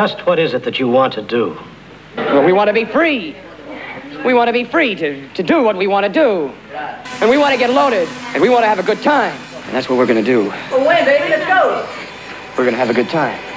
Just what is it that you want to do? Well, we want to be free. We want to be free to, to do what we want to do. And we want to get loaded. And we want to have a good time. And that's what we're going to do. Well, wait, baby, let's go. We're going to have a good time.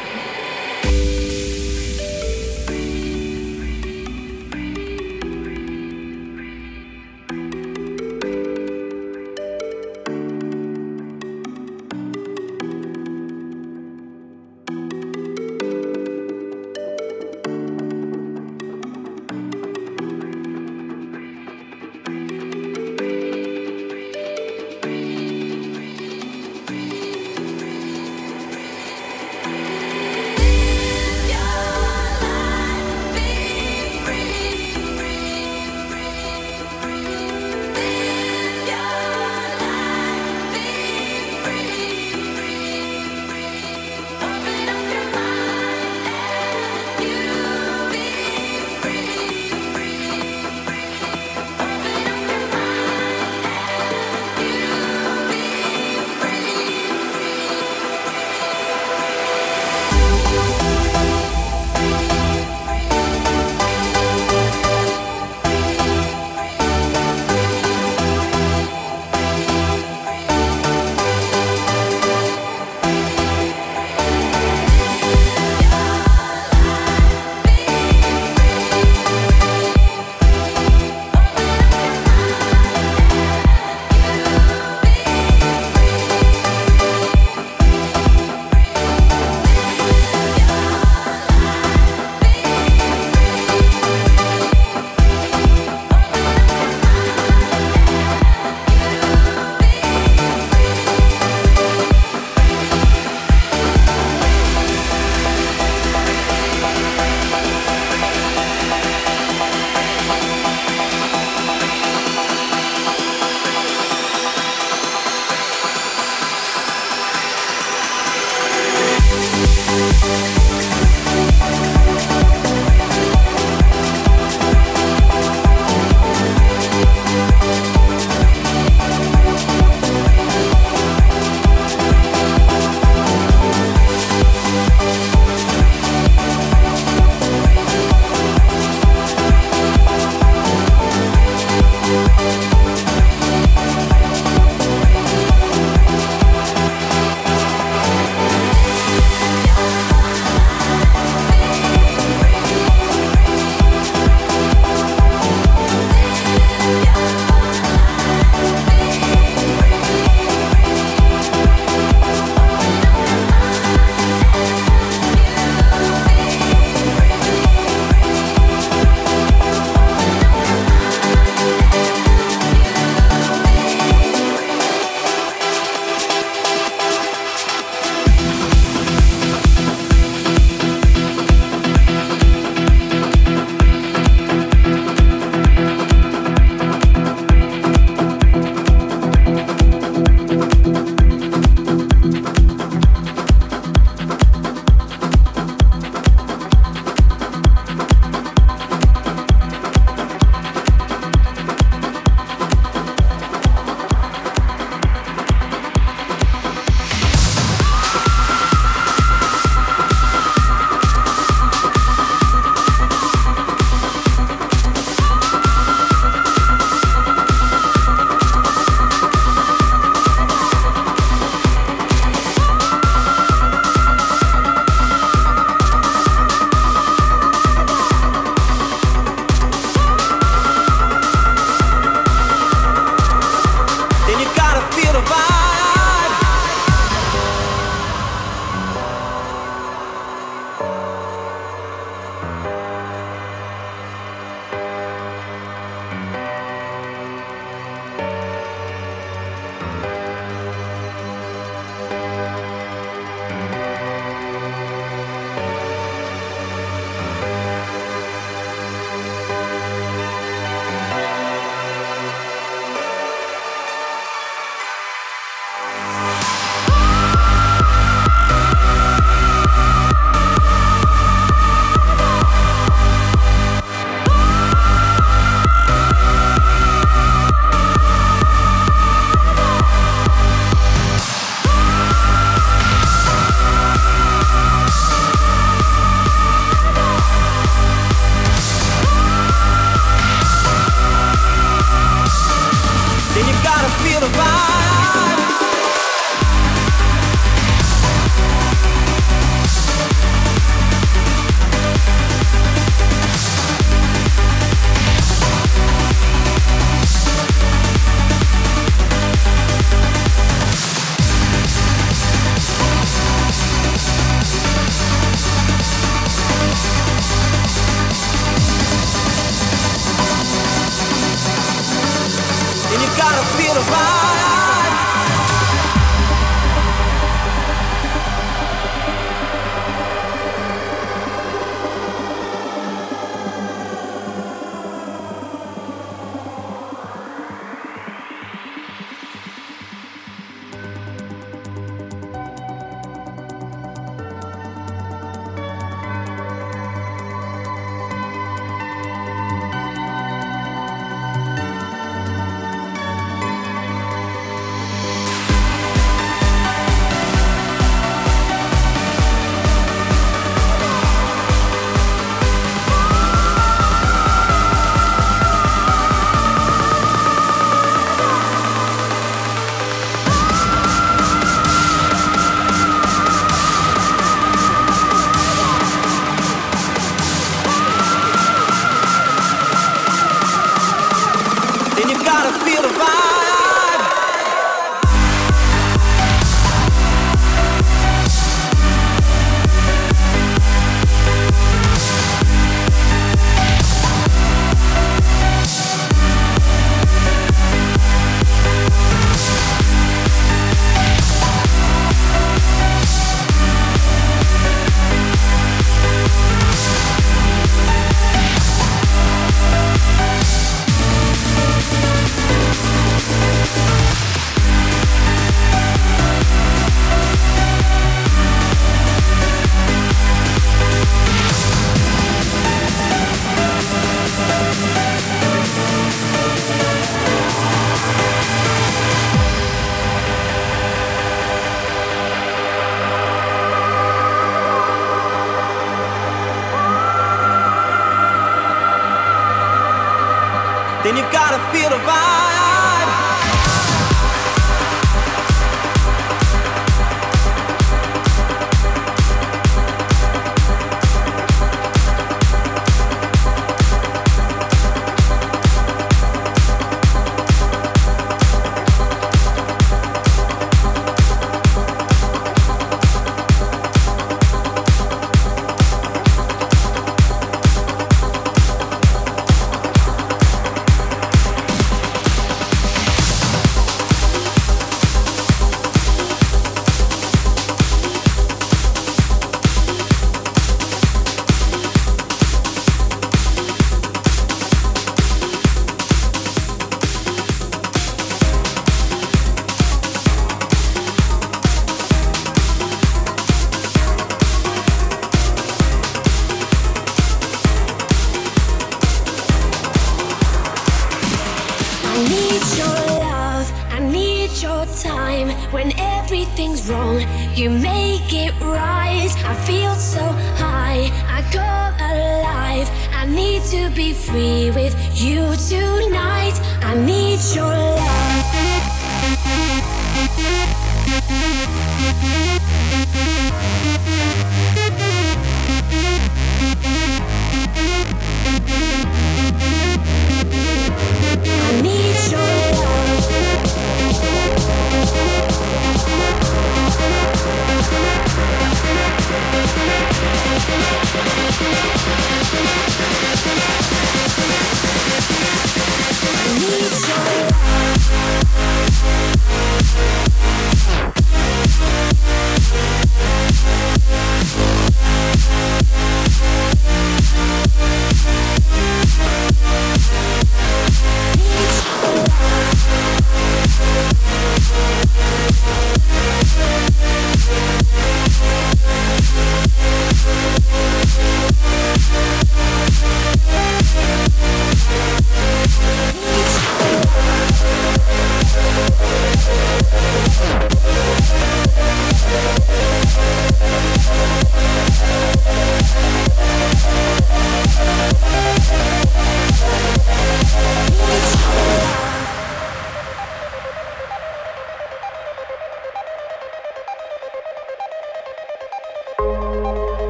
Then you gotta feel the vibe.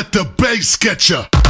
Let the bass get ya.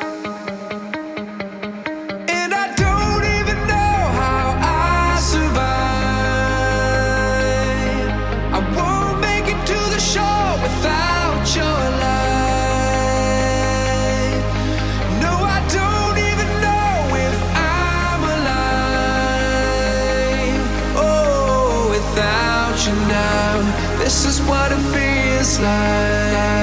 what it feels like.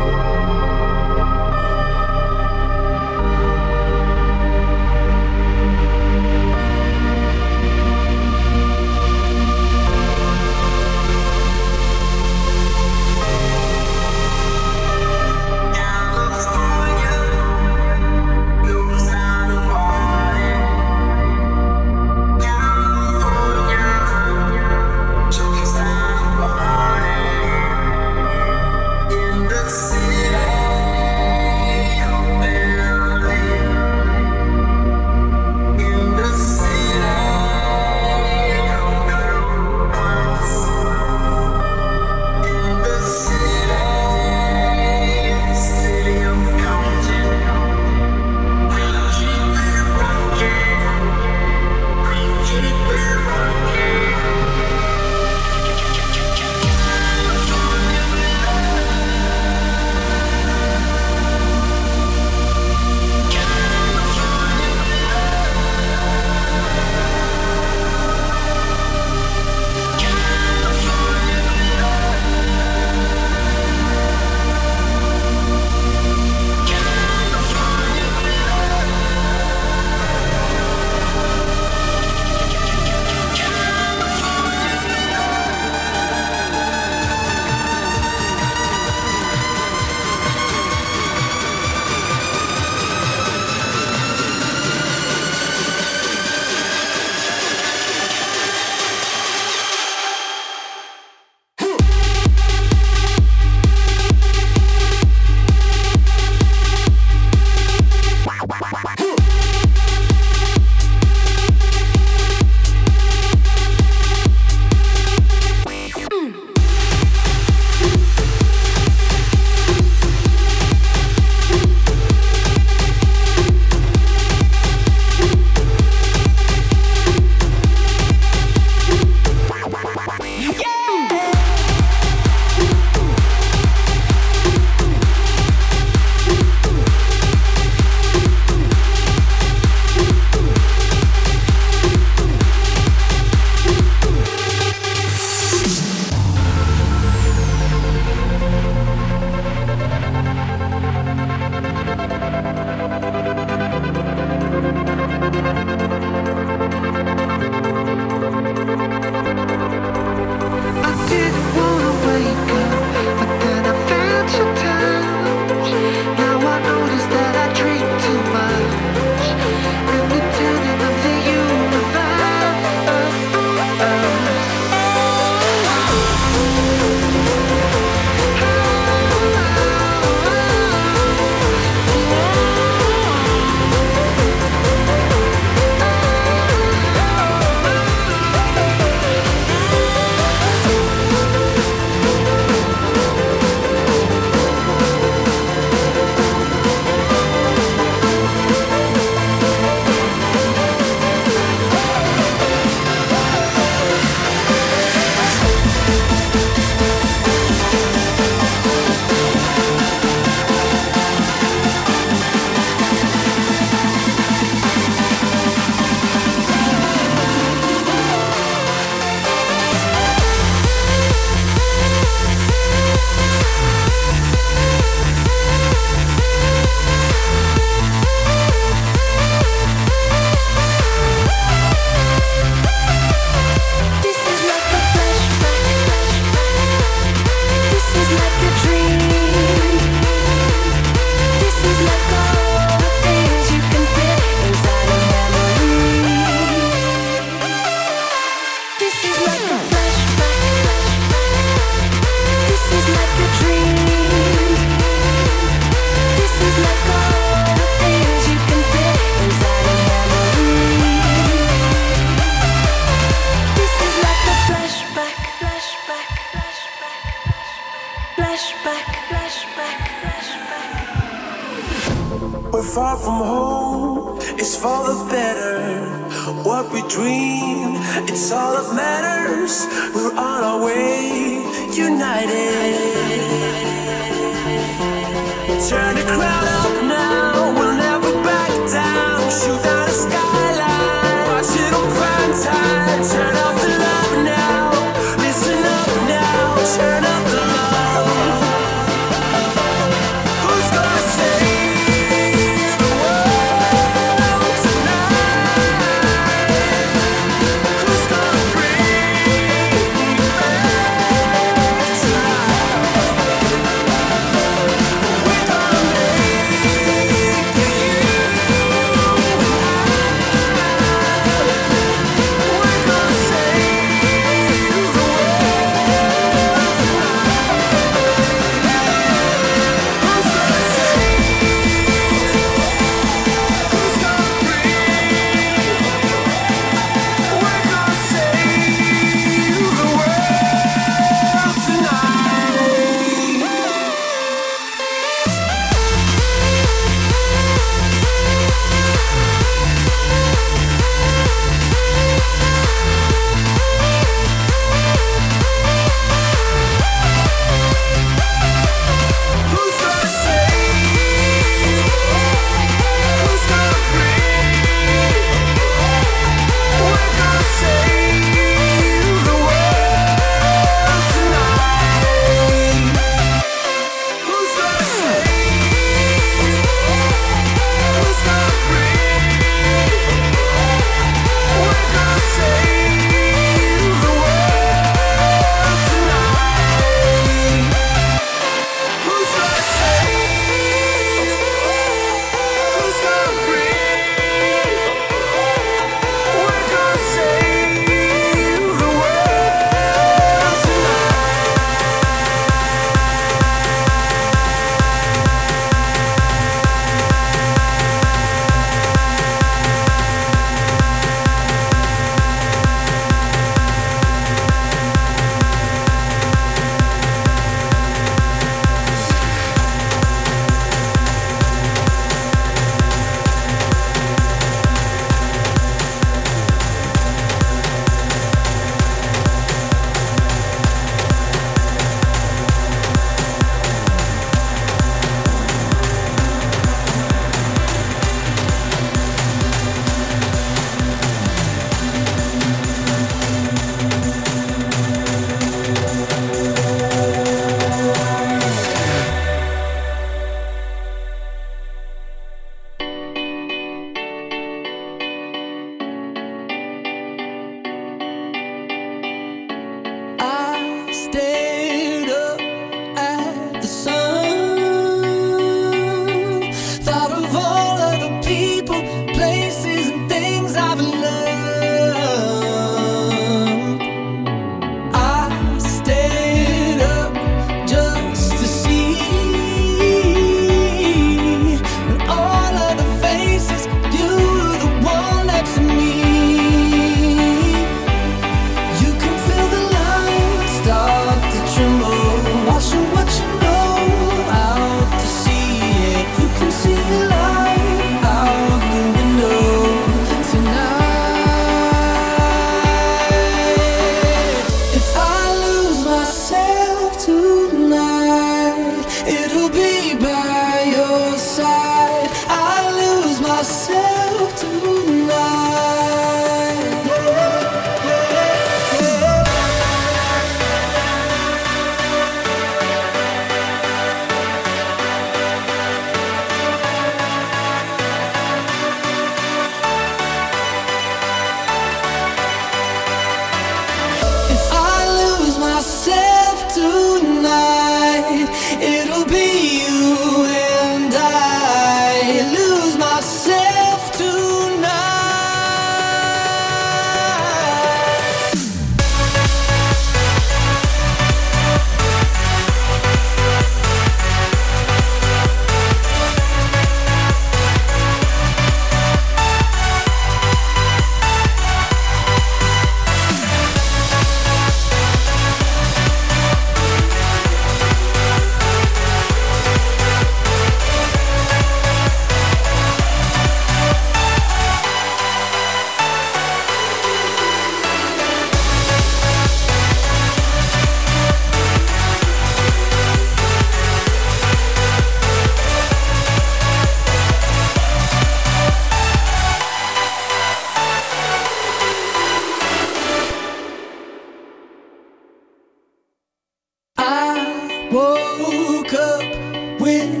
woke up with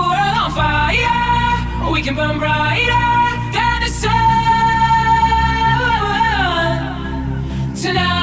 World on fire. We can burn brighter than the sun tonight.